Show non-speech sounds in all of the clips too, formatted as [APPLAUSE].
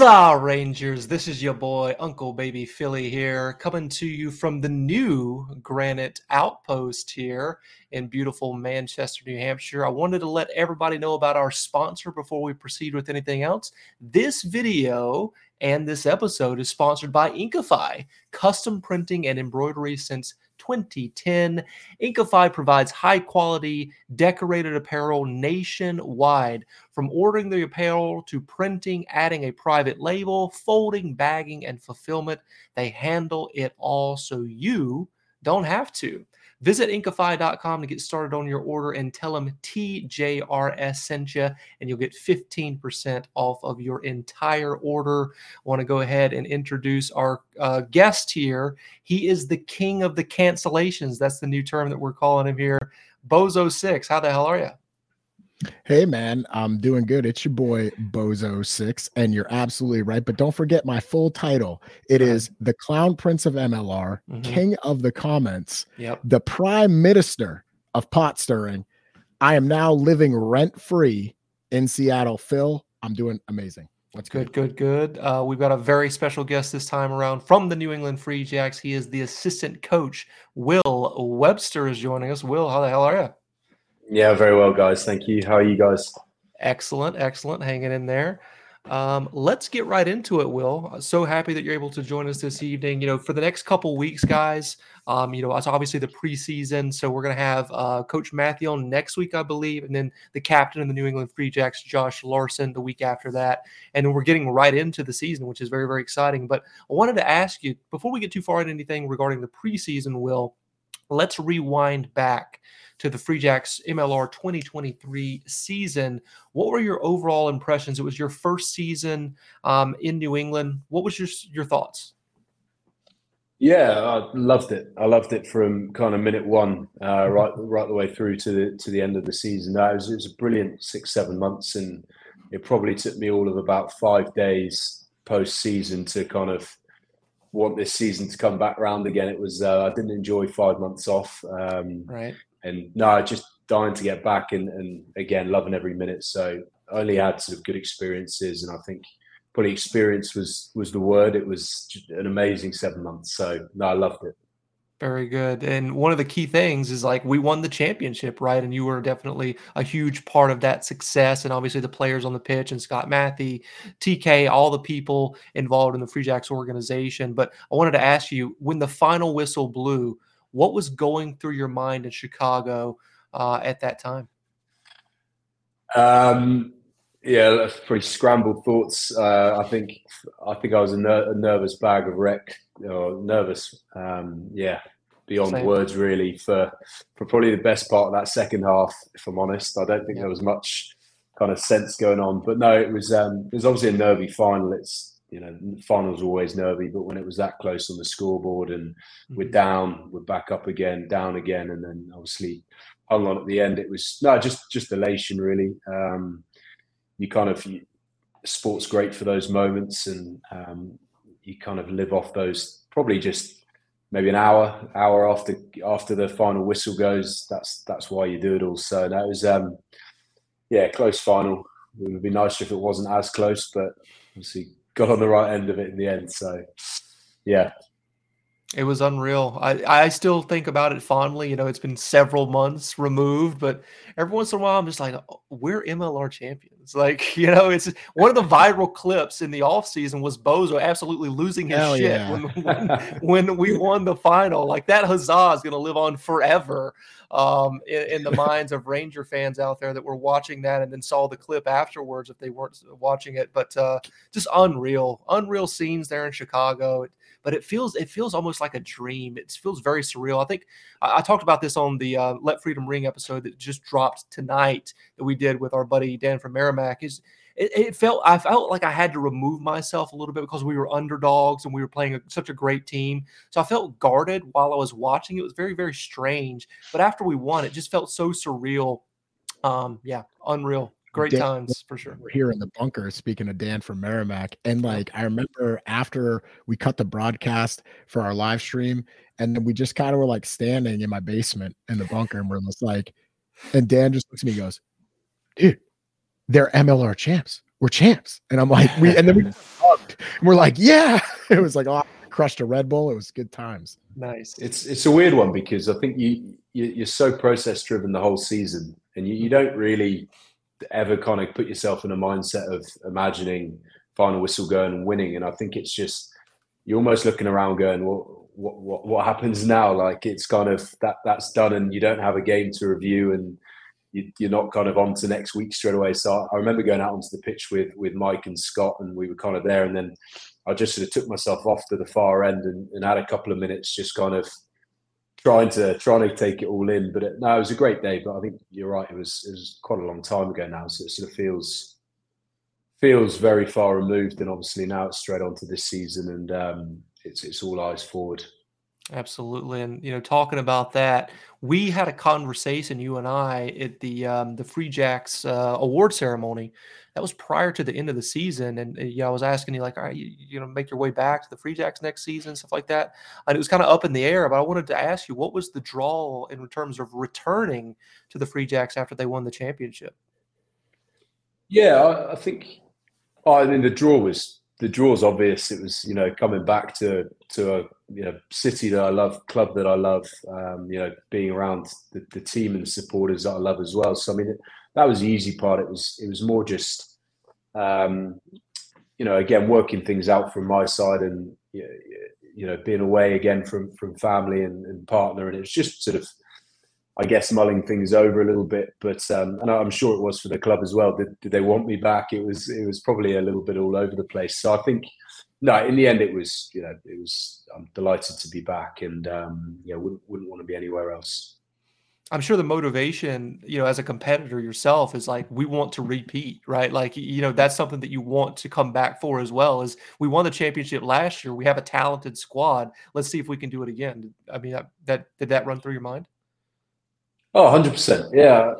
Huzzah, Rangers! This is your boy, Uncle Baby Philly here, coming to you from the new Granite Outpost here in beautiful Manchester, New Hampshire. I wanted to let everybody know about our sponsor before we proceed with anything else. This video and this episode is sponsored by Inkify, custom printing and embroidery since 2010. Inkify provides high quality decorated apparel nationwide. From ordering the apparel to printing, adding a private label, folding, bagging, and fulfillment, they handle it all so you don't have to. Visit inkify.com to get started on your order and tell them TJRS sent you, and you'll get 15% off of your entire order. I want to go ahead and introduce our uh, guest here. He is the king of the cancellations. That's the new term that we're calling him here. Bozo6. How the hell are you? Hey man, I'm doing good. It's your boy Bozo6, and you're absolutely right. But don't forget my full title. It is the Clown Prince of MLR, mm-hmm. King of the Comments, yep. the Prime Minister of Pot Stirring. I am now living rent free in Seattle. Phil, I'm doing amazing. What's good, good, good. Uh, we've got a very special guest this time around from the New England Free Jacks. He is the assistant coach. Will Webster is joining us. Will, how the hell are you? Yeah, very well, guys. Thank you. How are you guys? Excellent, excellent. Hanging in there. Um, let's get right into it, Will. So happy that you're able to join us this evening. You know, for the next couple weeks, guys, um, you know, it's obviously the preseason. So we're going to have uh, Coach Mathie on next week, I believe, and then the captain of the New England Free Jacks, Josh Larson, the week after that. And we're getting right into the season, which is very, very exciting. But I wanted to ask you before we get too far into anything regarding the preseason, Will, let's rewind back to the Free Jacks MLR 2023 season. What were your overall impressions? It was your first season um, in New England. What was your your thoughts? Yeah, I loved it. I loved it from kind of minute one, uh, mm-hmm. right right the way through to the to the end of the season. That was, it was a brilliant six seven months, and it probably took me all of about five days post season to kind of want this season to come back round again. It was uh, I didn't enjoy five months off. Um, right and no, just dying to get back and, and again loving every minute. So only had sort of good experiences, and I think probably experience was was the word. It was an amazing seven months. So no, I loved it. Very good. And one of the key things is like we won the championship, right? And you were definitely a huge part of that success. And obviously the players on the pitch and Scott Mathie, TK, all the people involved in the Free Jacks organization. But I wanted to ask you when the final whistle blew, what was going through your mind in Chicago uh, at that time? Um, yeah, pretty scrambled thoughts. Uh, I think I think I was a, ner- a nervous bag of wreck, or nervous. Um, yeah, beyond Same. words, really. For for probably the best part of that second half, if I'm honest, I don't think yeah. there was much kind of sense going on. But no, it was um, it was obviously a nervy final. It's you know, finals are always nervy, but when it was that close on the scoreboard and we're mm-hmm. down, we're back up again, down again, and then obviously hung on at the end. It was no, just just elation really. Um, you kind of you, sport's great for those moments, and um, you kind of live off those. Probably just maybe an hour, hour after after the final whistle goes. That's that's why you do it all. So that was um, yeah, close final. It would be nicer if it wasn't as close, but obviously got on the right end of it in the end. So, yeah. It was unreal. I, I still think about it fondly. You know, it's been several months removed, but every once in a while, I'm just like, oh, we're MLR champions. [LAUGHS] Like, you know, it's one of the viral clips in the offseason was Bozo absolutely losing his Hell shit yeah. when, [LAUGHS] when, when, we won the final. Like, that huzzah is going to live on forever um, in, in, the [LAUGHS] minds of Ranger fans out there that were watching that and then saw the clip afterwards if they weren't watching it. But uh, just unreal, unreal scenes there in Chicago. It, but it feels it feels almost like a dream. It feels very surreal. I think I, I talked about this on the uh, Let Freedom Ring episode that just dropped tonight that we did with our buddy Dan from Merrimack. Is it, it, felt I felt like I had to remove myself a little bit because we were underdogs and we were playing a, such a great team. So I felt guarded while I was watching. It was very very strange. But after we won, it just felt so surreal. Um, yeah, unreal. Great Dan, times for sure. We're here in the bunker speaking to Dan from Merrimack. And like I remember after we cut the broadcast for our live stream, and then we just kind of were like standing in my basement in the bunker, and we're just like, and Dan just looks at me goes, dude, they're MLR champs. We're champs. And I'm like, we and then we [LAUGHS] hugged. And we're like, yeah. [LAUGHS] It was like, oh, crushed a Red Bull. It was good times. Nice. It's it's a weird one because I think you, you are so process driven the whole season, and you, you mm. don't really ever kind of put yourself in a mindset of imagining final whistle going and winning. And I think it's just you're almost looking around going, well, what what what happens now? Like it's kind of that that's done, and you don't have a game to review, and you, are not kind of on to next week straight away. So I remember going out onto the pitch with with Mike and Scott, and we were kind of there, and then I just sort of took myself off to the far end and, and had a couple of minutes just kind of trying to trying to take it all in. But it, no, it was a great day. But I think you're right. It was it was quite a long time ago now, so it sort of feels feels very far removed. And obviously now it's straight on to this season, and um, it's it's all eyes forward. Absolutely, and you know, talking about that, we had a conversation, you and I, at the um, the Free Jacks uh, award ceremony. That was prior to the end of the season, and uh, yeah, I was asking you like, all right, you, you know, make your way back to the Free Jacks next season, stuff like that. And it was kind of up in the air. But I wanted to ask you, what was the draw in terms of returning to the Free Jacks after they won the championship? Yeah, I, I think. I mean, the draw was the draw draw's obvious. It was you know coming back to to a you know city that I love, club that I love. Um, you know, being around the, the team and the supporters that I love as well. So I mean, it, that was the easy part. It was it was more just um, you know again working things out from my side and you know being away again from from family and, and partner, and it was just sort of I guess mulling things over a little bit, but um, and I'm sure it was for the club as well. Did, did, they want me back? It was it was probably a little bit all over the place. So I think no, in the end it was you know it was I'm delighted to be back and um, yeah wouldn't wouldn't want to be anywhere else. I'm sure the motivation, you know, as a competitor yourself is like we want to repeat, right? Like you know that's something that you want to come back for as well. Is we won the championship last year, we have a talented squad. Let's see if we can do it again. I mean, that, that did that run through your mind? Oh, 100%. Yeah.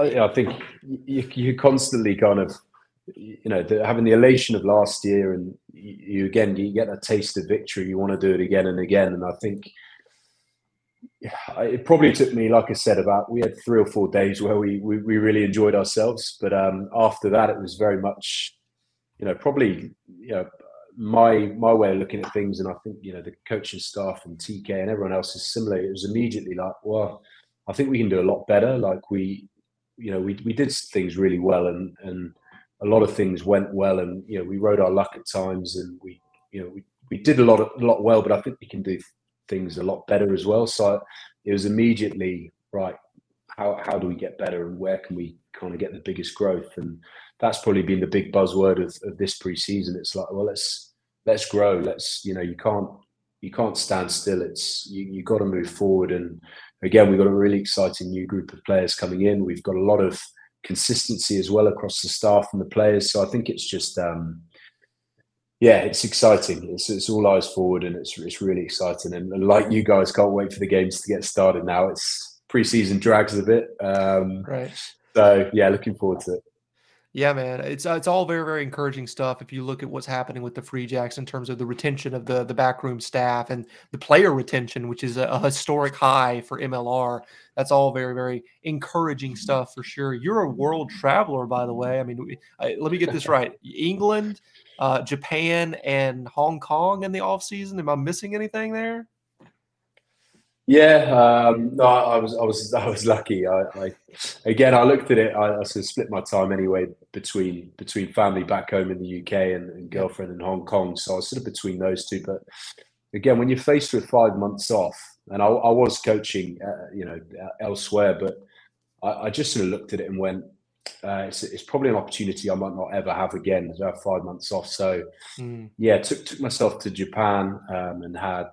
I, I think you, you constantly kind of, you know, the, having the elation of last year and you, you, again, you get a taste of victory. You want to do it again and again. And I think it probably took me, like I said, about we had three or four days where we, we, we really enjoyed ourselves. But um, after that, it was very much, you know, probably, you know, my my way of looking at things, and I think you know the coaching staff and TK and everyone else is similar. It was immediately like, well, I think we can do a lot better. Like we, you know, we we did things really well, and and a lot of things went well, and you know, we rode our luck at times, and we, you know, we, we did a lot of, a lot well, but I think we can do things a lot better as well. So it was immediately right. How how do we get better, and where can we kind of get the biggest growth? And that's probably been the big buzzword of, of this preseason. It's like, well, let's let's grow. Let's you know, you can't you can't stand still. It's you you got to move forward and again, we've got a really exciting new group of players coming in. We've got a lot of consistency as well across the staff and the players. So I think it's just, um, yeah, it's exciting. It's, it's all eyes forward, and it's it's really exciting. And, and, like you guys, can't wait for the games to get started. Now it's preseason drags a bit, um, right? So yeah, looking forward to it. Yeah, man, it's uh, it's all very very encouraging stuff. If you look at what's happening with the Free Jacks in terms of the retention of the the backroom staff and the player retention, which is a, a historic high for MLR, that's all very very encouraging stuff for sure. You're a world traveler, by the way. I mean, I, let me get this right: England, uh, Japan, and Hong Kong in the off season. Am I missing anything there? Yeah, um, no, I was, I was, [LAUGHS] I was lucky. I, I again, I looked at it. I, I, sort of split my time anyway between between family back home in the UK and, and, girlfriend in Hong Kong. So I was sort of between those two. But again, when you're faced with five months off, and I, I was coaching, uh, you know, elsewhere, but I, just sort of looked at it and went, uh, it's, it's, probably an opportunity I might not ever have again to have five months off. So mm. yeah, took took myself to Japan um, and had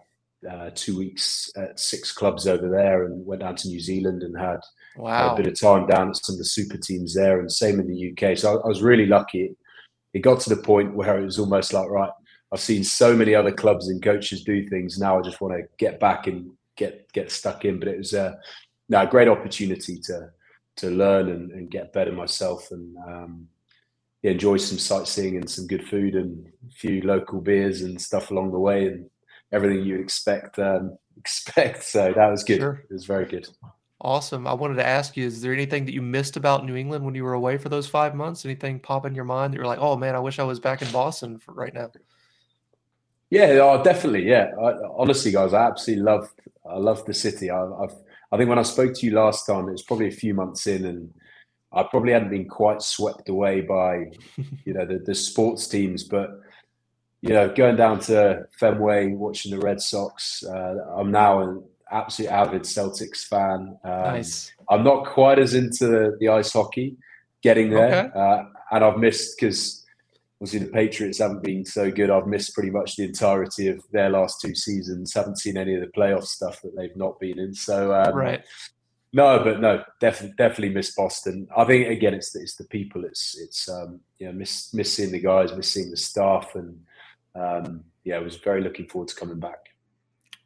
uh, two weeks at six clubs over there and went down to New Zealand and had, wow. a bit of time down at some of the super teams there and same in the UK. So I, I, was really lucky. It got to the point where it was almost like, right, I've seen so many other clubs and coaches do things. Now I just want to get back and get get stuck in. But it was a, no, a great opportunity to to learn and, and get better myself and um, enjoy some sightseeing and some good food and a few local beers and stuff along the way and everything you expect um, [LAUGHS] expect. So that was good. Sure. It was very good. Awesome. I wanted to ask you, is there anything that you missed about New England when you were away for those five months? Anything pop in your mind that you're like, oh man, I wish I was back in Boston for right now? Yeah, oh, definitely. Yeah, I, honestly, guys, I absolutely love. I love the city. I, I've, I think when I spoke to you last time, it was probably a few months in, and I probably hadn't been quite swept away by, [LAUGHS] you know, the, the sports teams. But you know, going down to Fenway, watching the Red Sox. Uh, I'm now an absolute avid Celtics fan. Um, nice. I'm not quite as into the, the ice hockey, getting there, okay. uh, and I've missed because obviously the Patriots haven't been so good. I've missed pretty much the entirety of their last two seasons. Haven't seen any of the playoff stuff that they've not been in. So um, right. No, but no, definitely, definitely miss Boston. I think again, it's it's the people. It's it's um, you know miss miss seeing the guys, miss seeing the staff, and um, yeah, I was very looking forward to coming back.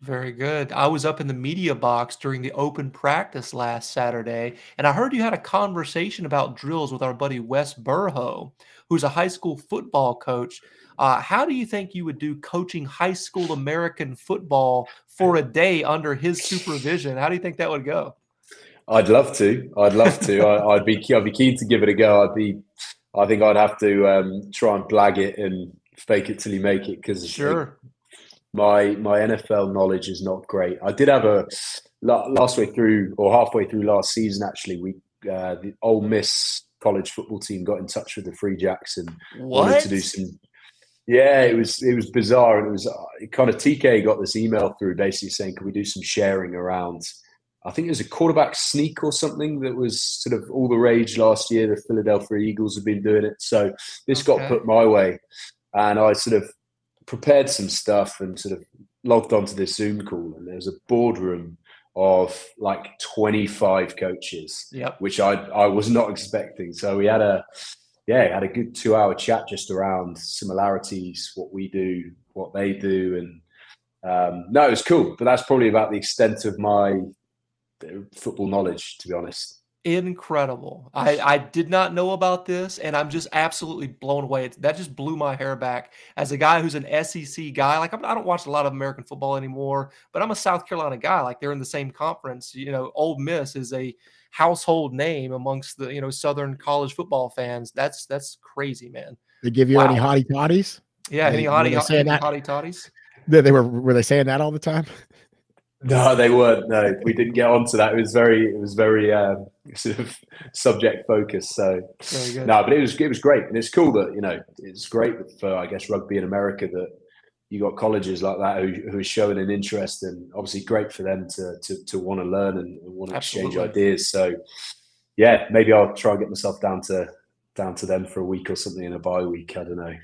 Very good. I was up in the media box during the open practice last Saturday, and I heard you had a conversation about drills with our buddy Wes Burho, who's a high school football coach. Uh, how do you think you would do coaching high school American football for a day under his supervision? How do you think that would go? I'd love to. I'd love to. I, would be. I'd be keen to give it a go. I'd be. I think I'd have to um, try and blag it and fake it till you make it because sure. my my NFL knowledge is not great. I did have a last way through or halfway through last season. Actually, we uh, the Ole Miss college football team got in touch with the Free Jacks and what? wanted to do some. Yeah, it was it was bizarre, and it was it kind of TK got this email through basically saying, "Can we do some sharing around?" I think it was a quarterback sneak or something that was sort of all the rage last year. The Philadelphia Eagles have been doing it, so this okay. got put my way and I sort of prepared some stuff and sort of logged onto this Zoom call, and there was a boardroom of like 25 coaches, yep. which I I was not expecting. So we had a yeah, had a good two hour chat just around similarities, what we do, what they do, and um, no, it was cool. But that's probably about the extent of my football knowledge, to be honest incredible. I, I did not know about this, and I'm just absolutely blown away. that just blew my hair back. As a guy who's an SEC guy, like I'm, I do not watch a lot of American football anymore, but I'm a South Carolina guy. Like they're in the same conference. You know, Ole Miss is a household name amongst the you know Southern college football fans. That's that's crazy, man. They give you wow. any hottie toddies? Yeah, any hottie hottie toddies? They, they were were they saying that all the time? No, they weren't. No, we didn't get onto that. It was very, it was very um, [LAUGHS] sort of subject focused. So no, but it was it was great, and it's cool that you know it's great for I guess rugby in America that you got colleges like that who, who are showing an interest, and obviously great for them to to, to want to learn and, want to exchange ideas. So yeah, maybe I'll try and get myself down to down to them for a week or something in a bye week. I don't know.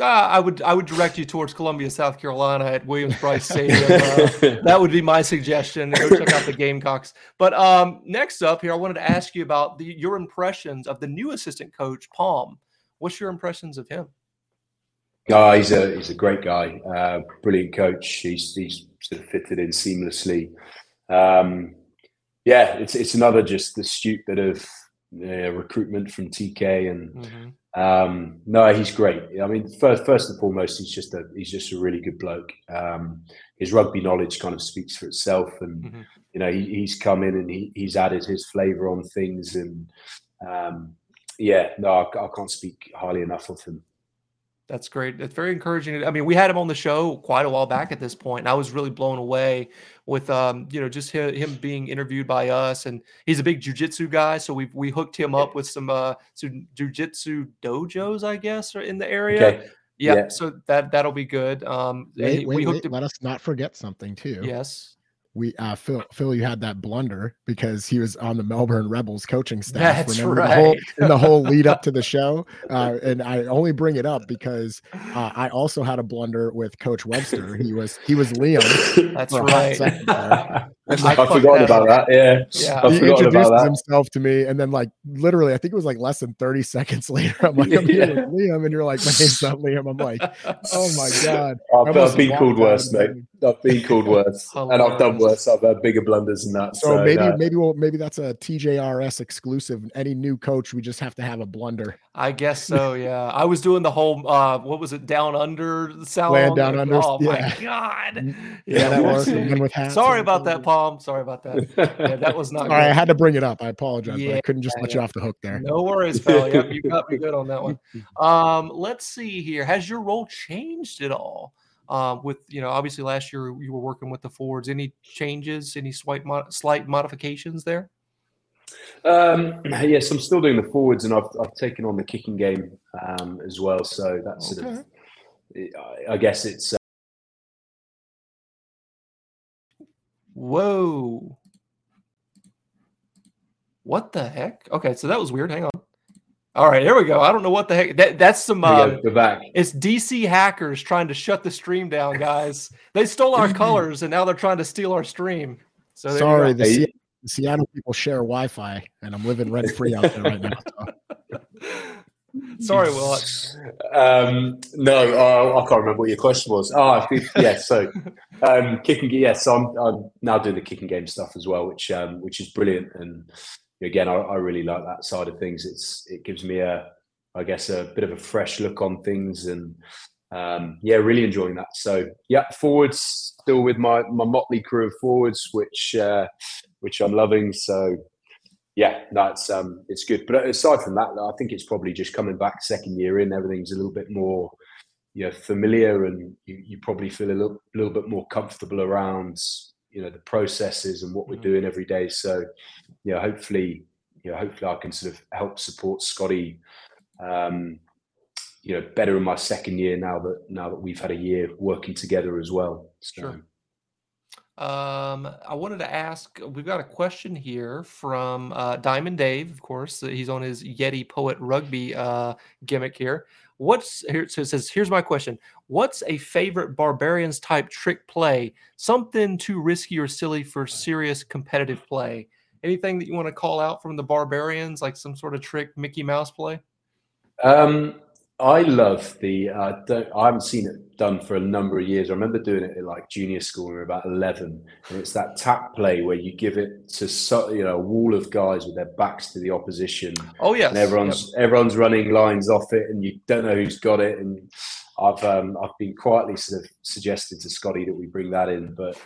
Uh, I would I would direct you towards Columbia, South Carolina at Williams-Brice Stadium. Uh, that would be my suggestion. Go check out the Gamecocks. But um, next up here, I wanted to ask you about the, your impressions of the new assistant coach, Palm. What's your impressions of him? Oh, he's a he's a great guy, uh, brilliant coach. He's he's sort of fitted in seamlessly. Um, yeah, it's it's another just astute bit of uh, recruitment from TK and. Mm-hmm um, no, he's great. I mean, first, first and foremost, he's just a he's just a really good bloke. Um, his rugby knowledge kind of speaks for itself, and mm-hmm. you know he, he's come in and he, he's added his flavour on things, and um, yeah, no, I, I can't speak highly enough of him. That's great. That's very encouraging. I mean, we had him on the show quite a while back at this point, and I was really blown away with um, you know, just him, him being interviewed by us. And he's a big jujitsu guy, so we we hooked him up with some uh some jujitsu dojos, I guess, are in the area. Okay. Yeah, yeah, so that that'll be good. Um, wait, wait, we hooked wait, him... let us not forget something too. Yes we uh Phil Phil you had that blunder because he was on the Melbourne Rebels coaching staff. That's Remember right. The whole, in the whole lead up to the [LAUGHS] show. Uh, and I only bring it up because uh, I also had a blunder with Coach Webster. He was he was Liam. That's right. [LAUGHS] I, I forgot about that. Yeah. Yeah. I he introduced himself to me and then like literally I think it was like less than 30 [LAUGHS] seconds later. I'm like, I'm yeah. With Liam, and you're like, my name's not Liam. I'm like, oh my [LAUGHS] God. I've been called worse, mate. I've been called worse, and I've done worse. I've had bigger blunders than that. So, so maybe no. maybe we'll, maybe that's a TJRS exclusive. Any new coach, we just have to have a blunder. I guess so. [LAUGHS] Yeah, I was doing the whole uh, what was it down under sound Land down under. Oh yeah. my god. [LAUGHS] Yeah, that was with hats. Sorry about that, Palm. Sorry about that. Yeah, that was not. All right, I had to bring it up. I apologize, yeah, but I couldn't just let you off the hook there. No worries, pal. Yep, you got me good on that one. [LAUGHS] Um, let's see here. Has your role changed at all? Um, with you know, obviously last year you were working with the forwards. Any changes? Any slight slight modifications there? Um, [CLEARS THROAT] yes, I'm still doing the forwards, and I've I've taken on the kicking game um, as well. So that's okay. sort of, I guess it's. Uh, Whoa! What the heck? Okay, so that was weird. Hang on. All right, here we go. I don't know what the heck. That, that's some. Uh, go back. It's DC hackers trying to shut the stream down, guys. they stole our [CLEARS THROAT] colors, and now they're trying to steal our stream. So sorry, the, C- the, Seattle people share Wi-Fi, and I'm living rent free out there right now. So. [LAUGHS] sorry, Will. Um, no, uh, I can't remember what your question was. Oh, I think, yeah. So [LAUGHS] um, kicking, yes. Yeah, so I'm, I'm, now doing the kicking game stuff as well, which um, which is brilliant and again, I, I, really like that side of things. It's it gives me a, I guess, a bit of a fresh look on things, and um, yeah, really enjoying that. So yeah, forwards still with my my motley crew of forwards, which uh, which I'm loving. So yeah, that's um, it's good. But aside from that, I think it's probably just coming back second year in. Everything's a little bit more you know familiar, and you, you probably feel a little, little bit more comfortable around you know the processes and what we're mm-hmm. doing every day. So, you know, hopefully, you know, hopefully I can sort of help support Scotty, um, you know, better in my second year now that now that we've had a year working together as well. So. Sure. Um, I wanted to ask. We've got a question here from uh, Diamond Dave. Of course, he's on his Yeti Poet Rugby uh, gimmick here. What's here? So it says, here's my question. What's a favorite barbarians type trick play? Something too risky or silly for serious competitive play. Anything that you want to call out from the barbarians, like some sort of trick Mickey Mouse play? Um, I love the. Uh, I haven't seen it done for a number of years. I remember doing it at like junior school when we were about eleven, and it's that tap play where you give it to so, you know a wall of guys with their backs to the opposition. Oh yeah, and everyone's yep. everyone's running lines off it, and you don't know who's got it. And I've um, I've been quietly sort of suggested to Scotty that we bring that in, but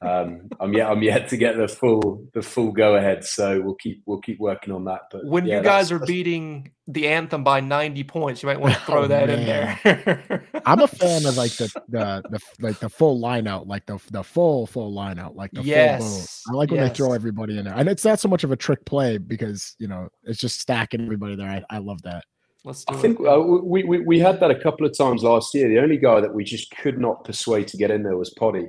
um, I'm yet I'm yet to get the full the full go ahead. So we'll keep we'll keep working on that. But when yeah, you guys are beating the anthem by 90 points, you might want to [LAUGHS] throw oh, that man. in there. I'm a fan of like the, the the like the full line out, like the the full full line out, like the yes. full I like when yes. they throw everybody in there, and it's not so much of a trick play because you know it's just stacking everybody there. I, I love that. Let's I think uh, we, we we had that a couple of times last year. The only guy that we just could not persuade to get in there was Poddy.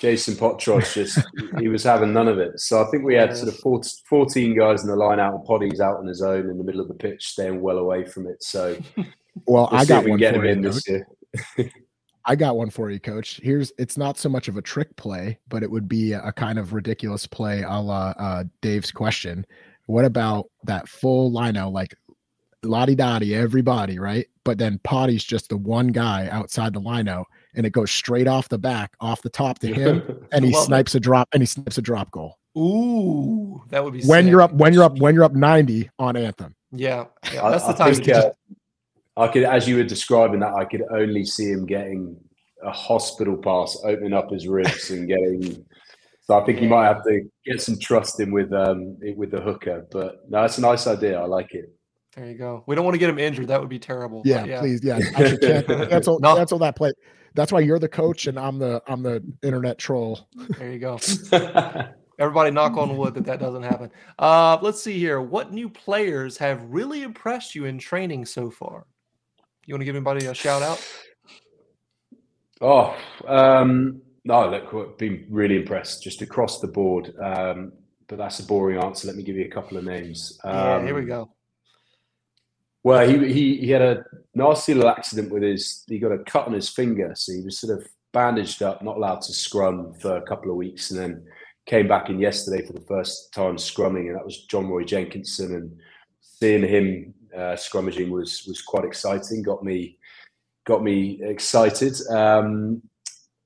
Jason Potros just he was having none of it. So I think we had sort of 14 guys in the line out, and Poddy's out on his own in the middle of the pitch, staying well away from it. So, [LAUGHS] well, we'll I got one get for him you, this year. [LAUGHS] I got one for you, Coach. Here's it's not so much of a trick play, but it would be a kind of ridiculous play, a la uh, Dave's question. What about that full line out, like lottie dottie, everybody, right? But then Potty's just the one guy outside the line out and it goes straight off the back, off the top to him, [LAUGHS] and he snipes it. a drop and he snipes a drop goal. Ooh, that would be when sick. you're up when you're up when you're up 90 on Anthem. Yeah, yeah that's I, the time. I, think, uh, I could, as you were describing that, I could only see him getting a hospital pass, opening up his ribs and getting. So I think you might have to get some trust in with um with the hooker. But no, that's a nice idea. I like it. There you go. We don't want to get him injured. That would be terrible. Yeah, yeah. please. Yeah, That's all. That's all that play. That's why you're the coach and I'm the I'm the internet troll. There you go. [LAUGHS] Everybody knock on wood that that doesn't happen. Uh, let's see here. What new players have really impressed you in training so far? You want to give anybody a shout out? Oh, um, no, look, been really impressed just across the board. Um, but that's a boring answer. Let me give you a couple of names. Um, yeah, here we um, go. Well, he, he he had a nasty little accident with his. He got a cut on his finger, so he was sort of bandaged up, not allowed to scrum for a couple of weeks, and then came back in yesterday for the first time scrumming, and that was John Roy Jenkinson, and seeing him uh, scrummaging was was quite exciting. Got me got me excited. Um,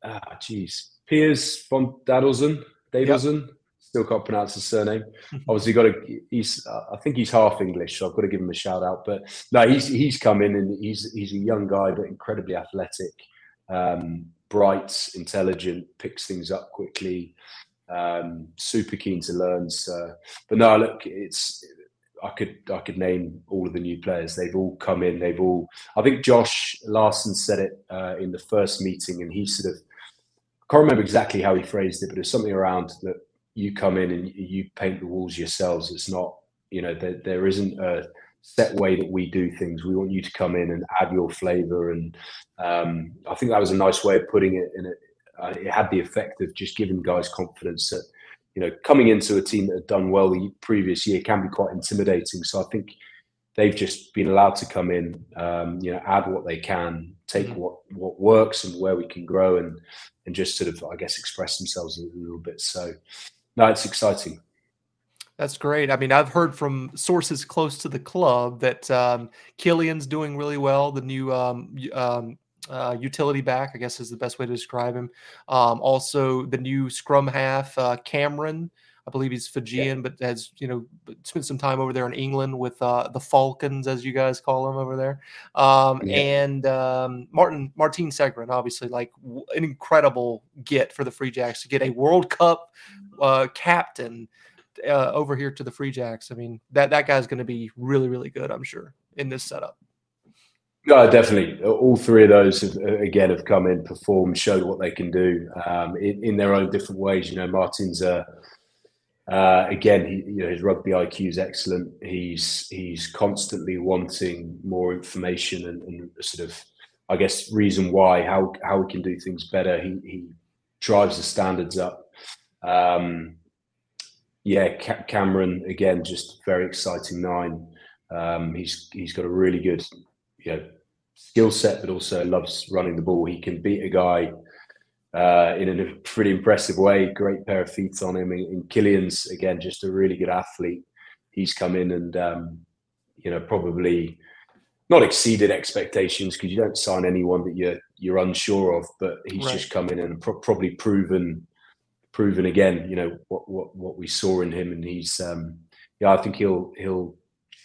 ah, geez, Piers von Dadelsen, Dadelsen. Yep. Still can't pronounce his surname. [LAUGHS] Obviously, got to. He's. I think he's half English, so I've got to give him a shout out. But no, he's he's come in and he's he's a young guy, but incredibly athletic, um, bright, intelligent, picks things up quickly. Um, super keen to learn. So, but no, look, it's I could I could name all of the new players. They've all come in. They've all. I think Josh Larson said it uh, in the first meeting, and he sort of I can't remember exactly how he phrased it, but it's something around that you come in and you paint the walls yourselves. It's not you know there, there isn't a set way that we do things. We want you to come in and add your flavour, and um, I think that was a nice way of putting it. And it, uh, it had the effect of just giving guys confidence that you know, coming into a team that had done well the previous year can be quite intimidating. So I think they've just been allowed to come in, um, you know, add what they can, take mm-hmm. what what works and where we can grow, and and just sort of, I guess, express themselves a little bit. So, no, it's exciting. That's great. I mean, I've heard from sources close to the club that um, Killian's doing really well. The new um, um, uh, utility back, I guess is the best way to describe him. Um, also, the new scrum half, uh, Cameron. I believe he's Fijian, yeah. but has you know spent some time over there in England with uh, the Falcons, as you guys call them over there. Um, yeah. And um, Martin Martin Sigren, obviously, like w- an incredible get for the Free Jacks to get a World Cup uh, captain uh, over here to the Free Jacks. I mean, that that guy's going to be really really good, I'm sure, in this setup. No, definitely. All three of those have, uh, again have come in, performed, showed what they can do um, in, in, their own different ways. You know, Martin's uh, uh, again, he, you know, his rugby IQ is excellent. He's he's constantly wanting more information and, and, sort of, I guess, reason why how how we can do things better. He he drives the standards up. Um, yeah, Cameron again, just very exciting nine. Um, he's he's got a really good you know skill set, but also loves running the ball. He can beat a guy uh, in a pretty impressive way. Great pair of feet on him. And Killian's again just a really good athlete. He's come in and um, you know probably not exceeded expectations because you don't sign anyone that you're you're unsure of. But he's right. just come in and pro- probably proven proven again. You know what what what we saw in him, and he's um, yeah. I think he'll he'll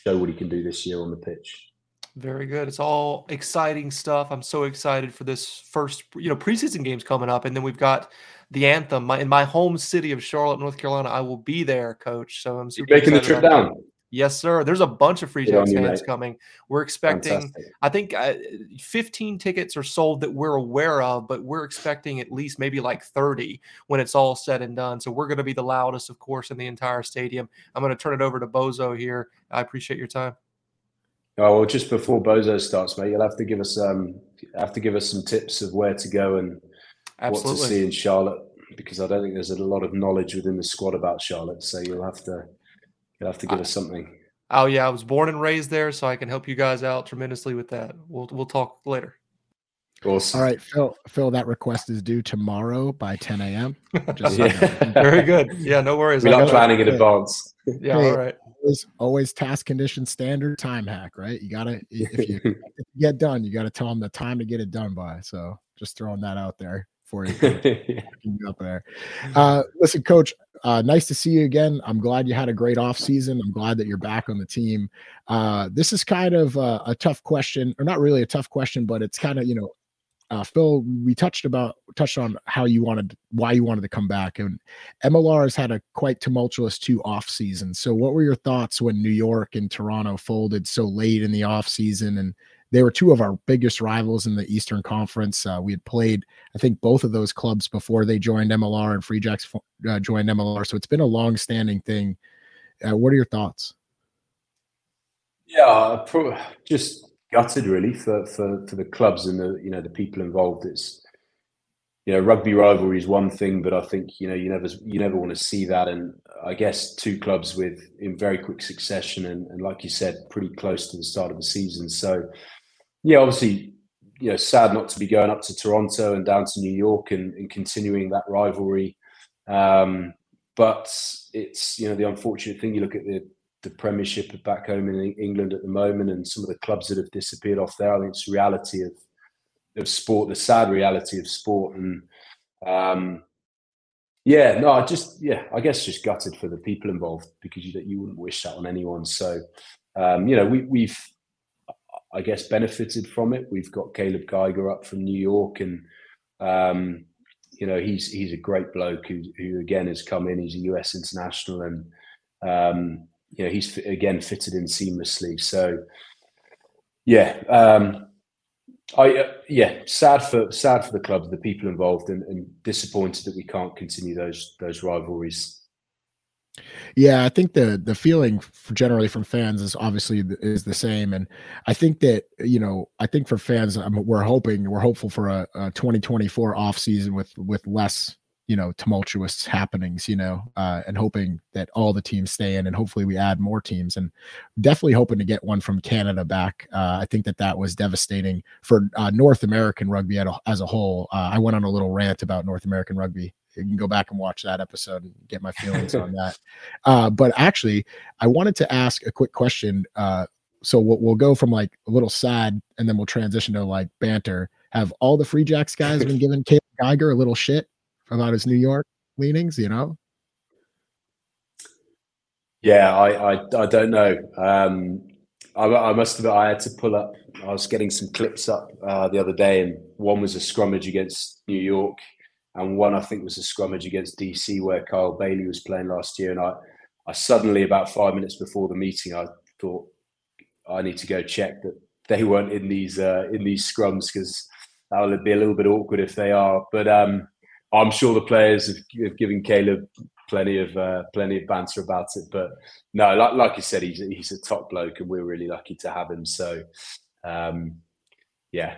show what he can do this year on the pitch. Very good. It's all exciting stuff. I'm so excited for this first, you know, preseason games coming up, and then we've got the anthem my, in my home city of Charlotte, North Carolina. I will be there, Coach. So I'm making the trip down. Yes, sir. There's a bunch of Free Jacks fans coming. We're expecting, Fantastic. I think, uh, 15 tickets are sold that we're aware of, but we're expecting at least maybe like 30 when it's all said and done. So we're going to be the loudest, of course, in the entire stadium. I'm going to turn it over to Bozo here. I appreciate your time. Oh well, just before Bozo starts, mate, you'll have to give us um have to give us some tips of where to go and Absolutely. what to see in Charlotte because I don't think there's a lot of knowledge within the squad about Charlotte. So you'll have to you'll have to give I, us something. Oh yeah, I was born and raised there, so I can help you guys out tremendously with that. We'll we'll talk later. Awesome. All right, Phil. Phil, that request is due tomorrow by 10 a.m. Just yeah. [LAUGHS] Very good. Yeah, no worries. We're not planning in advance. Yeah, hey, all right always always task condition standard time hack, right? You gotta if you, [LAUGHS] if you get done, you gotta tell them the time to get it done by. So just throwing that out there for you, [LAUGHS] you up there. Uh, listen, coach, uh, nice to see you again. I'm glad you had a great off season. I'm glad that you're back on the team. Uh, this is kind of a, a tough question, or not really a tough question, but it's kind of you know uh, Phil, we touched about touched on how you wanted why you wanted to come back, and MLR has had a quite tumultuous two off seasons. So, what were your thoughts when New York and Toronto folded so late in the off season? And they were two of our biggest rivals in the Eastern Conference. Uh, we had played, I think, both of those clubs before they joined MLR, and Free Jacks uh, joined MLR. So it's been a long-standing thing. Uh, what are your thoughts? Yeah, just gutted really for, for for the clubs and the you know the people involved. It's you know rugby rivalry is one thing, but I think you know you never you never want to see that. And I guess two clubs with in very quick succession and, and like you said, pretty close to the start of the season. So yeah, obviously you know sad not to be going up to Toronto and down to New York and, and continuing that rivalry. Um, but it's you know the unfortunate thing. You look at the the Premiership back home in England at the moment, and some of the clubs that have disappeared off there. I think it's reality of of sport, the sad reality of sport, and Um, yeah, no, I just yeah, I guess just gutted for the people involved because you you wouldn't wish that on anyone. So um, you know, we, we've I guess benefited from it. We've got Caleb Geiger up from New York, and um, you know he's he's a great bloke who who again has come in. He's a US international, and um, you know he's again fitted in seamlessly. So yeah, um, I uh, yeah, sad for sad for the club, the people involved, and, and disappointed that we can't continue those those rivalries. Yeah, I think the the feeling generally from fans is obviously is the same, and I think that you know I think for fans we're hoping we're hopeful for a, a 2024 off season with with less you know tumultuous happenings you know uh, and hoping that all the teams stay in and hopefully we add more teams and definitely hoping to get one from canada back. Uh, i think that that was devastating for uh, north american rugby as a whole. Uh, i went on a little rant about north american rugby you can go back and watch that episode and get my feelings on that uh, but actually i wanted to ask a quick question uh, so we'll, we'll go from like a little sad and then we'll transition to like banter have all the free jacks guys been giving Caleb Geiger a little shit about his New York leanings, you know? Yeah, I I, I don't know. Um, I, I must have. I had to pull up. I was getting some clips up uh, the other day, and one was a scrummage against New York, and one I think was a scrummage against DC where Kyle Bailey was playing last year. And I, I suddenly about five minutes before the meeting, I thought I need to go check that they weren't in these uh, in these scrums because that would be a little bit awkward if they are. But um, I'm sure the players have, have given Caleb plenty of uh, plenty of banter about it. But no, like, like you said, he's he's a top bloke, and we're really lucky to have him. So, um, yeah,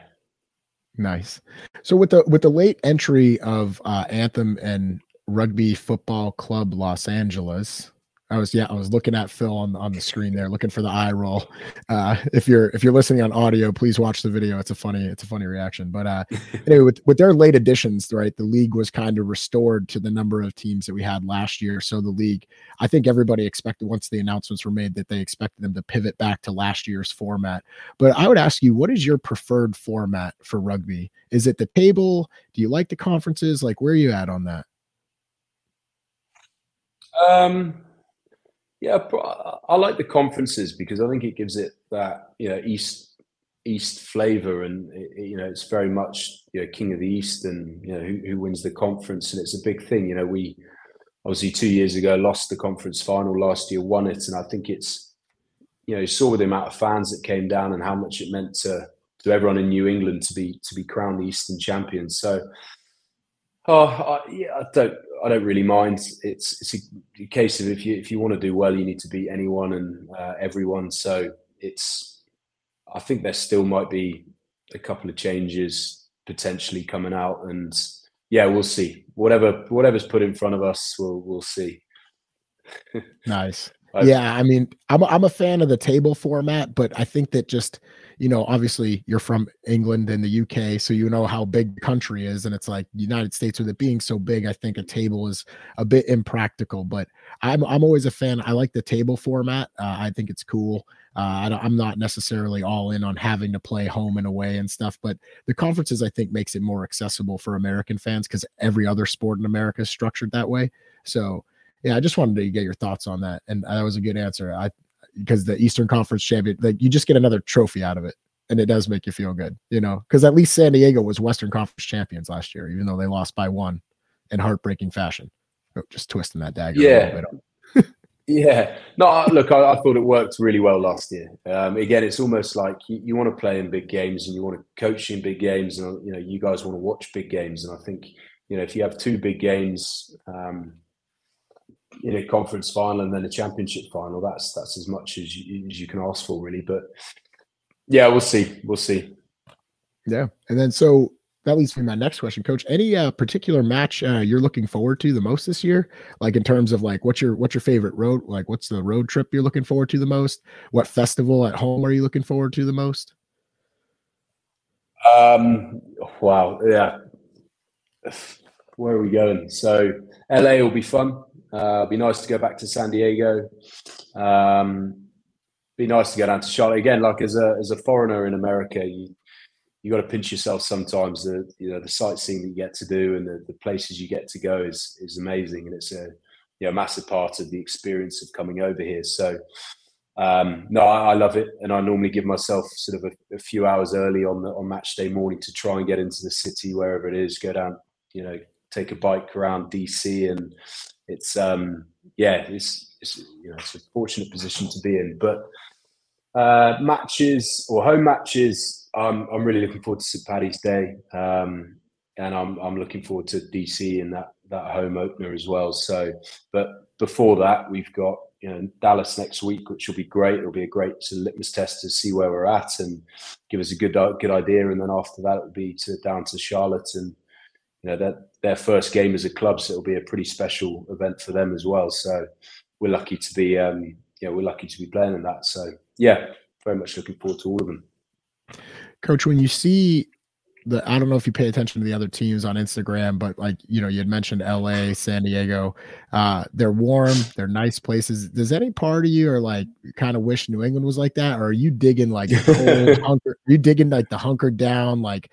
nice. So with the with the late entry of uh, Anthem and Rugby Football Club Los Angeles, I was yeah, I was looking at Phil on on the screen there, looking for the eye roll. Uh, if you're if you're listening on audio, please watch the video. It's a funny it's a funny reaction. But uh, [LAUGHS] anyway, with with their late additions, right, the league was kind of restored to the number of teams that we had last year. So the league, I think everybody expected once the announcements were made that they expected them to pivot back to last year's format. But I would ask you, what is your preferred format for rugby? Is it the table? Do you like the conferences? Like, where are you at on that? Um yeah, I like the conferences because I think it gives it that you know east east flavor, and you know it's very much you know king of the east, and you know who, who wins the conference, and it's a big thing. You know, we obviously two years ago lost the conference final, last year won it, and I think it's you know you saw the amount of fans that came down and how much it meant to to everyone in New England to be to be crowned the Eastern champions. So, oh I, yeah, I don't I don't really mind. It's it's a, case of if you if you want to do well, you need to beat anyone and uh, everyone. So it's I think there still might be a couple of changes potentially coming out, and yeah, we'll see. Whatever whatever's put in front of us, we'll we'll see. [LAUGHS] nice. yeah, I mean, I'm I'm a fan of the table format, but I think that just you know, obviously you're from England and the UK, so you know how big the country is. And it's like United States with it being so big, I think a table is a bit impractical. But I'm I'm always a fan. I like the table format. Uh, I think it's cool. Uh, I am not necessarily all in on having to play home and away and stuff, but the conferences I think makes it more accessible for American fans because every other sport in America is structured that way. So yeah, I just wanted to get your thoughts on that, and that was a good answer. I because the Eastern Conference champion, like you just get another trophy out of it. And it does make you feel good, you know, because at least San Diego was Western Conference champions last year, even though they lost by one in heartbreaking fashion. Oh, just twisting that dagger. Yeah. [LAUGHS] [LAUGHS] yeah. No, look, I, I, thought it worked really well last year. Um, again, it's almost like you, you, want to play in big games and you want to coach in big games, and you know, you guys want to watch big games. And I think you know, if you have two big games, um, in a conference final and then a championship final. That's that's as much as you, as you can ask for, really. But yeah, we'll see. We'll see. Yeah, and then so that leads me to my next question, Coach. Any uh, particular match uh, you're looking forward to the most this year? Like in terms of like what's your what's your favorite road? Like what's the road trip you're looking forward to the most? What festival at home are you looking forward to the most? Um. Wow. Yeah. Where are we going? So LA will be fun. Uh, be nice to go back to San Diego. Um, be nice to go down to Charlotte again. Like as a as a foreigner in America, you you got to pinch yourself sometimes. The you know the sightseeing that you get to do and the, the places you get to go is is amazing, and it's a you know, massive part of the experience of coming over here. So um, no, I, I, love it, and I normally give myself sort of a, a, few hours early on the on match day morning to try and get into the city wherever it is. Go down, you know, take a bike around DC, and it's um, yeah, it's, it's you know it's a fortunate position to be in. But uh, matches or home matches, I'm I'm really looking forward to St Paddy's Day, um, and I'm I'm looking forward to DC and that that home opener as well. So, but before that, we've got you know Dallas next week, which will be great. It'll be a great litmus test to see where we're at and give us a good good idea. And then after that, it'll be to down to Charlotte and you know that their first game as a club, so it'll be a pretty special event for them as well. So we're lucky to be um, you know we're lucky to be playing in that. So yeah, very much looking forward to all of them. Coach, when you see the I don't know if you pay attention to the other teams on Instagram, but like you know, you had mentioned LA, San Diego. Uh, they're warm, they're nice places. Does any part of you or like kind of wish New England was like that? Or are you digging like [LAUGHS] hunker? Are you digging like the hunker down, like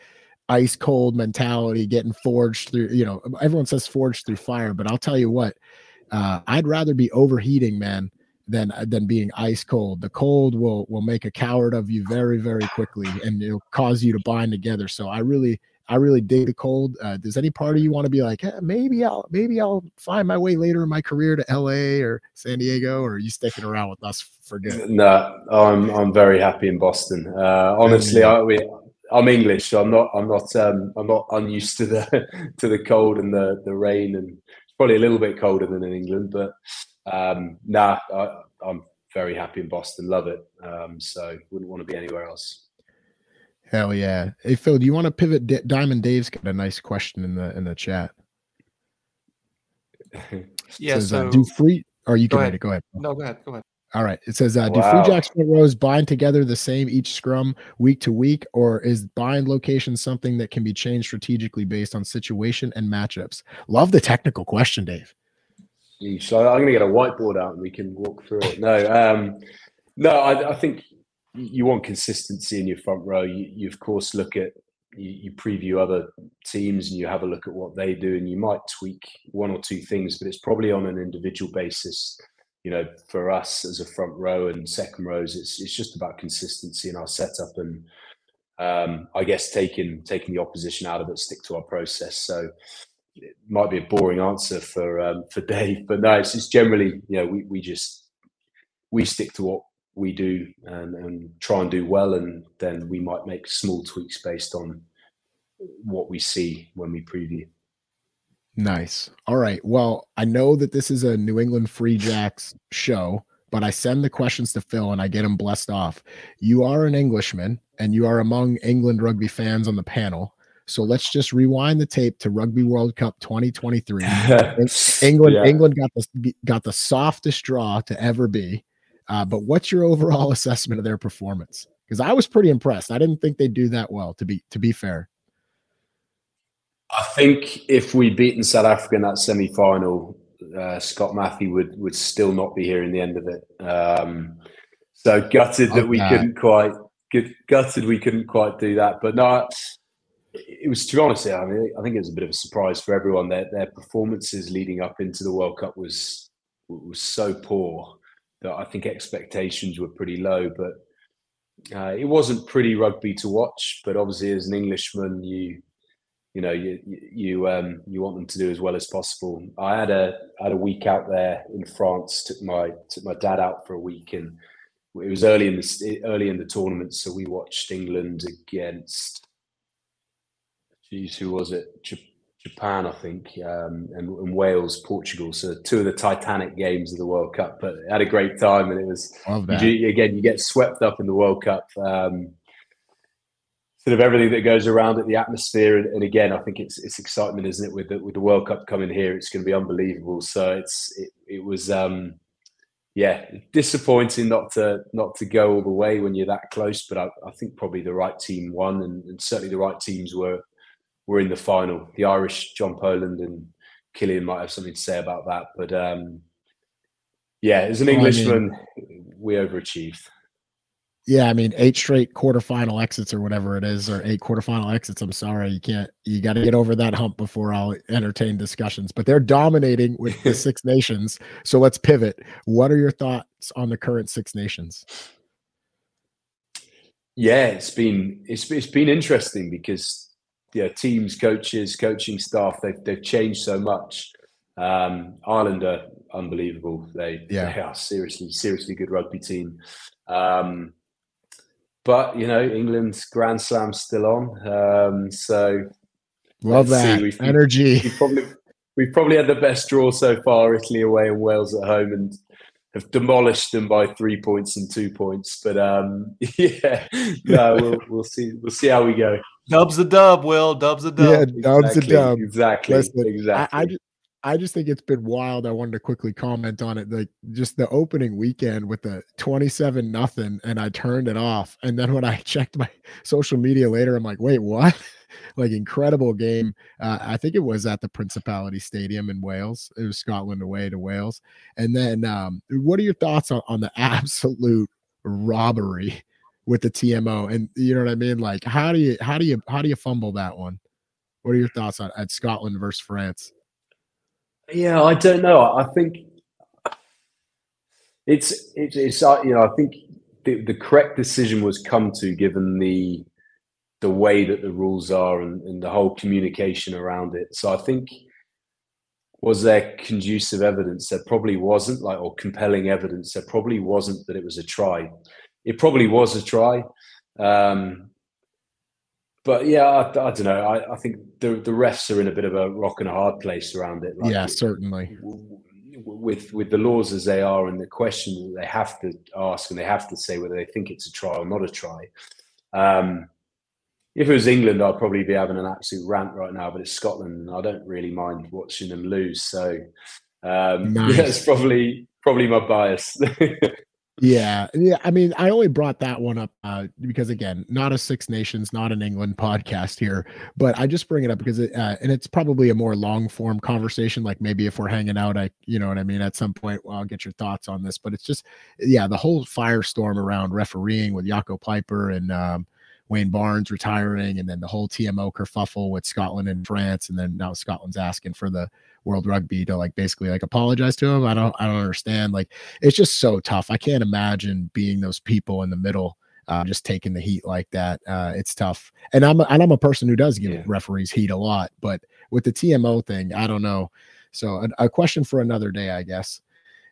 ice cold mentality, getting forged through, you know, everyone says forged through fire, but I'll tell you what, uh, I'd rather be overheating, man, than uh, than being ice cold. The cold will will make a coward of you very very quickly, and it'll cause you to bind together. So I really I really dig the cold. Uh, does any part of you want to be like, eh, maybe I'll maybe I'll find my way later in my career to L.A. or San Diego, or are you sticking around with us for good? No, I'm I'm very happy in Boston. Uh, honestly, I, we, I'm English, so I'm not I'm not um, I'm not unused to the [LAUGHS] to the cold and the the rain, and it's probably a little bit colder than in England, but um, nah, I, am very happy in Boston. Love it. Um, so wouldn't want to be anywhere else. Hell yeah! Hey Phil, do you want to pivot? D- Diamond Dave's got a nice question in the in the chat. [LAUGHS] yeah. Says, uh, so uh, do free? Or you go can ahead. Go ahead. No, go ahead. Go ahead. All right. It says, uh, do wow. Free Jacks front rows bind together the same each scrum week to week, or is bind location something that can be changed strategically based on situation and matchups? Love the technical question, Dave. So I'm going to get a whiteboard out and we can walk through it. No, um, no, I, I, think you want consistency in your front row. You, you of course look at you, you, preview other teams and you have a look at what they do, and you might tweak one or two things, but it's probably on an individual basis. You know, for us as a front row and second rows, it's it's just about consistency in our setup and um, I guess taking taking the opposition out of it, stick to our process. So it might be a boring answer for um, for [LAUGHS] Dave, but no, it's generally, you know, we, we just we stick to what we do and, and try and do well, and then we might make small tweaks based on what we see when we preview. Nice. All right. Well, I know that this is a New England Free Jacks show, but I send the questions to Phil and I get him blessed off. You are an Englishman and you are among England rugby fans on the panel. So let's just rewind the tape to Rugby World Cup 2023. [LAUGHS] England, yeah. England got the got the softest draw to ever be. Uh, but what's your overall [LAUGHS] assessment of their performance? Because I was pretty impressed. I didn't think they'd do that well. To be to be fair, I think if we'd beaten South Africa in that semi final, uh, Scott Mathie would would still not be here in the end of it. Um, so gutted that we couldn't quite gutted we couldn't quite do that. But no, it was to be honest, I mean, I think it was a bit of a surprise for everyone. Their their performances leading up into the World Cup was was so poor that I think expectations were pretty low. But uh, it wasn't pretty rugby to watch. But obviously, as an Englishman, you you know you you um, you want them to do as well as possible. I had a had a week out there in France. Took my took my dad out for a week and. It was early in the early in the tournament, so we watched England against geez, who was it? Japan, I think, um, and, and, Wales, Portugal. So two of the Titanic games of the World Cup. But had a great time, and it was you, again you get swept up in the World Cup. Um, sort of everything that goes around it, the atmosphere, and, and, again, I think it's it's excitement, isn't it? With the with the World Cup coming here, it's going to be unbelievable. So it's it, it was. Um, yeah, disappointing not to not to go all the way when you're that close, but I, I think probably the right team won, and, and certainly the right teams were were in the final. The Irish, John Poland and Killian might have something to say about that. But um, yeah, as an Englishman, I mean, we overachieved. Yeah, I mean, eight straight quarterfinal exits or whatever it is, or eight quarterfinal exits. I'm sorry, you can't. You got to get over that hump before I'll entertain discussions. But they're dominating with the [LAUGHS] Six Nations. So let's pivot. What are your thoughts on the current Six Nations? Yeah, it's been it's it's been interesting because yeah, teams, coaches, coaching staff they've they've changed so much. Um, Ireland are unbelievable. They, yeah. they are seriously seriously good rugby team. Um, but you know, England's Grand Slam's still on. Um, so love that we've, energy. We've probably we've probably had the best draw so far. Italy away and Wales at home, and have demolished them by three points and two points. But um, [LAUGHS] yeah, no, we'll, [LAUGHS] we'll see. We'll see how we go. Dub's a dub, Will. Dub's a dub. Yeah, dub's exactly, a dub. Exactly. Listen, exactly. I, I, I just think it's been wild. I wanted to quickly comment on it. Like just the opening weekend with the 27 nothing, and I turned it off. And then when I [LAUGHS] checked my social media later, I'm like, wait, what? [LAUGHS] like incredible game. Uh, I think it was at the Principality Stadium in Wales. It was Scotland away to Wales. And then, um, what are your thoughts on, on the [LAUGHS] absolute robbery with the TMO? And you know what I mean? Like, how do you how do you how do you fumble that one? What are your thoughts on at Scotland versus France? Yeah, I don't know. I think it's it's, it's uh, you know I think the, the correct decision was come to given the the way that the rules are and, and the whole communication around it. So I think was there conducive evidence? There probably wasn't, like or compelling evidence. There probably wasn't that it was a try. It probably was a try. Um, but yeah, I, I don't know. I, I, think the the refs are in a bit of a rock and a hard place around it. Like yeah, certainly. With with the laws as they are and the question that they have to ask and they have to say whether they think it's a try or not a try. Um, if it was England, I'd probably be having an absolute rant right now. But it's Scotland, and I don't really mind watching them lose. So um, [LAUGHS] nice. yeah, it's probably probably my bias. [LAUGHS] Yeah, yeah. I mean, I only brought that one up uh, because, again, not a Six Nations, not an England podcast here, but I just bring it up because, it, uh, and it's probably a more long form conversation. Like maybe if we're hanging out, I, you know what I mean. At some point, well, I'll get your thoughts on this, but it's just, yeah, the whole firestorm around refereeing with Jaco Peyper and um, Wayne Barnes retiring, and then the whole TMO kerfuffle with Scotland and France, and then now Scotland's asking for the World Rugby to like basically like apologize to him. I don't I don't understand. Like it's just so tough. I can't imagine being those people in the middle. Uh, just taking the heat like that, uh, it's tough. And I'm and I'm a person who does give yeah. referees heat a lot, but with the TMO thing, I don't know. So a, a question for another day, I guess.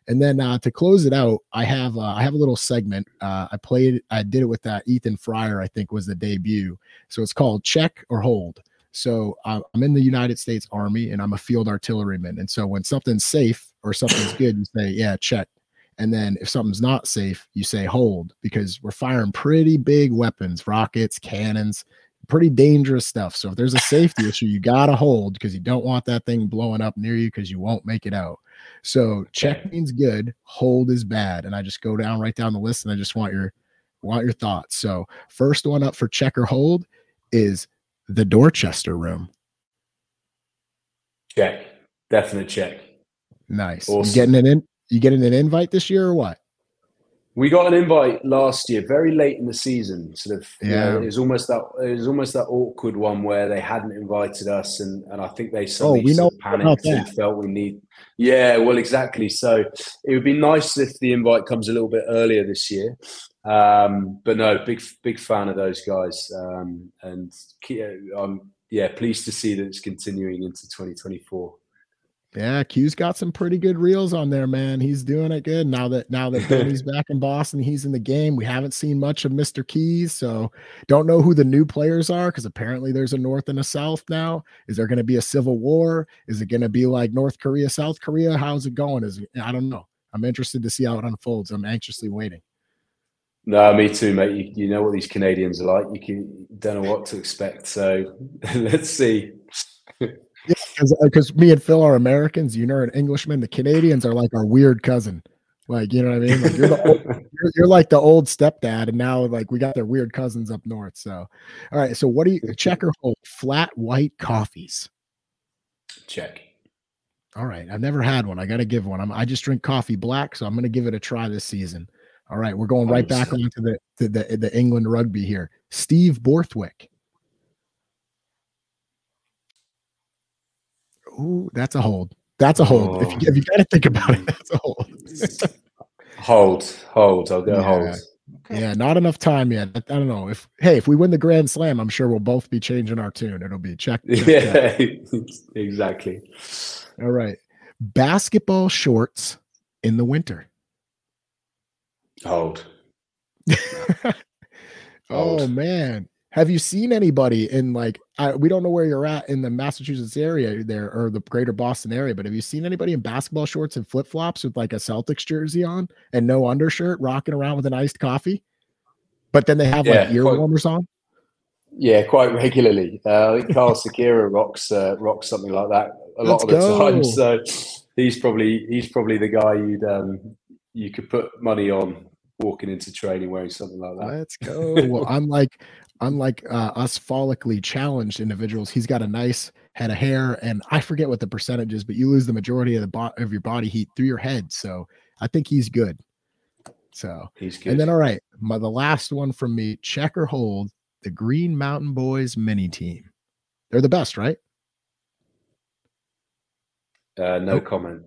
And then uh, to close it out, I have uh, I have a little segment. Uh, I played I did it with that Ethan Fryer, I think was the debut. So it's called Check or Hold. So uh, I'm in the United States Army and I'm a field artilleryman. And so when something's safe or something's [COUGHS] good, you say, yeah, check. And then if something's not safe, you say hold because we're firing pretty big weapons, rockets, cannons, pretty dangerous stuff. So if there's a safety [LAUGHS] issue, you got to hold because you don't want that thing blowing up near you because you won't make it out. So check means good, hold is bad. And I just go down right down the list and I just want your want your thoughts. So first one up for check or hold is the Dorchester room. Check. Definite check. Nice. Awesome. You getting an in, you getting an invite this year or what? We got an invite last year, very late in the season. Sort of, yeah. You know, it was almost that it was almost that awkward one where they hadn't invited us, and and I think they suddenly oh, we know panicked and felt we need. Yeah, well, exactly. So it would be nice if the invite comes a little bit earlier this year. Um, but no, big big fan of those guys, um, and I'm yeah pleased to see that it's continuing into 2024. Yeah, Q's got some pretty good reels on there, man. He's doing it good now that now that [LAUGHS] Benny's back in Boston. He's in the game. We haven't seen much of Mr. Keys, so don't know who the new players are because apparently there's a North and a South now. Is there going to be a civil war? Is it going to be like North Korea, South Korea? How's it going? Is I don't know. I'm interested to see how it unfolds. I'm anxiously waiting. No, me too, mate. You, you know what these Canadians are like. You can don't know what to expect. So [LAUGHS] let's see. yeah, because uh, me and Phil are Americans. You know, an Englishman. The Canadians are like our weird cousin. Like you know what I mean? Like you're, the old, [LAUGHS] you're, you're, like the old stepdad, and now like we got their weird cousins up north. So, all right. So what do you check or hold? Flat white coffees. Check. All right. I've never had one. I got to give one. I'm, I just drink coffee black, so I'm going to give it a try this season All right, we're going right back onto the to the the England rugby here. Steve Borthwick. Ooh, that's a hold. That's a hold. Oh. If you if you oh. got to think about it, [LAUGHS] that's a hold. [LAUGHS] hold, hold. I'll go yeah. hold. Okay. Yeah, not enough time yet. I don't know if hey, if we win the Grand Slam, I'm sure we'll both be changing our tune. It'll be check. check yeah, check. [LAUGHS] exactly. All right, basketball shorts in the winter. Hold. [LAUGHS] oh man, have you seen anybody in like I, we don't know where you're at in the Massachusetts area there or the greater Boston area, but have you seen anybody in basketball shorts and flip flops with like a Celtics jersey on and no undershirt, rocking around with an iced coffee? But then they have yeah, like ear quite, warmers on. Yeah, quite regularly. Uh, I think Karl Sikora [LAUGHS] rocks uh, rocks something like that a Let's lot of the [LAUGHS] go. time. So he's probably he's probably the guy you'd um, you could put money on walking into training wearing something like that. Let's go. well, unlike unlike uh, us follically challenged individuals, he's got a nice head of hair, and I forget what the percentage is, but you lose the majority of the bo- of your body heat through your head. So I think he's good. So he's good. And then all right, my the last one from me, check or hold the Green Mountain Boys mini team. They're the best, right? Uh, no comment.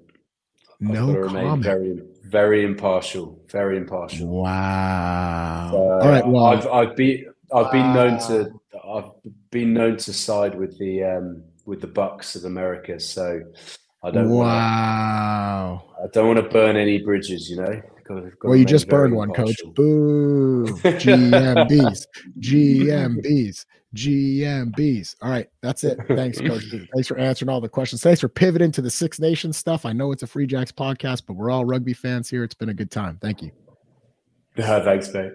No comment. Very, very impartial. Very impartial. Wow. Uh, All right. Well, I've I've been I've been known to I've been known to side with the um, with the Bucks of America. So I don't. Wow. Wanna, I don't want to burn any bridges. You know. well, you just burned one, coach. Boo. GMBs. [LAUGHS] GMBs. GMBs. All right, that's it. [LAUGHS] Thanks, Coach. Thanks for answering all the questions. Thanks for pivoting to the Six Nations stuff. I know it's a Free Jacks podcast, but we're all rugby fans here. It's been a good time. Thank you. Yeah, thanks, mate.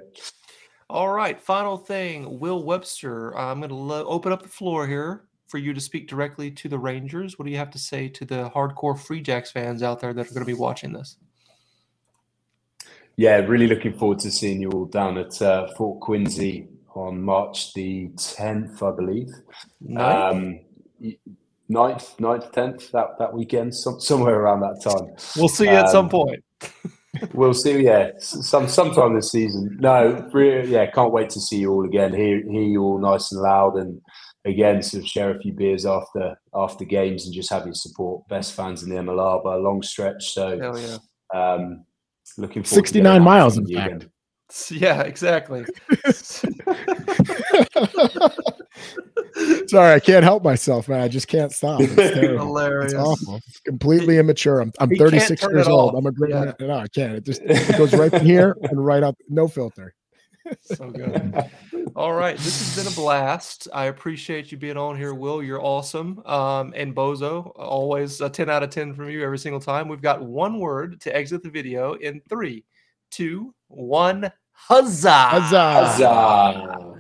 All right, final thing, Will Webster. I'm going to lo- open up the floor here for you to speak directly to the Rangers. What do you have to say to the hardcore Free Jacks fans out there that are going to be watching this? Yeah, really looking forward to seeing you all down at uh, Fort Quincy on March the 10th, I believe. Ninth? Um, 9th, 9th, 10th, that, that weekend, some, somewhere around that time. We'll see you um, at some um, point. [LAUGHS] we'll see, yeah, some sometime this season. No, really, yeah, can't wait to see you all again. Hear, hear you all nice and loud, and again, sort of share a few beers after after games and just have your support. Best fans in the MLR by a long stretch. So, Hell yeah. Um, looking forward 69 miles, in fact. Again. [LAUGHS] Yeah, exactly. [LAUGHS] Sorry, I can't help myself, man. I just can't stop. It's Hilarious. It's awful. It's completely immature. I'm, I'm 36 years old. I'm a great yeah. man. No, I can't. It just [LAUGHS] it goes right from here and right up. No filter. so good. All right. This has been a blast. I appreciate you being on here, Will. You're awesome. Um, and Bozo, always a 10 out of 10 from you every single time. We've got one word to exit the video in three, two, one. Huzzah! Huzzah! Huzzah!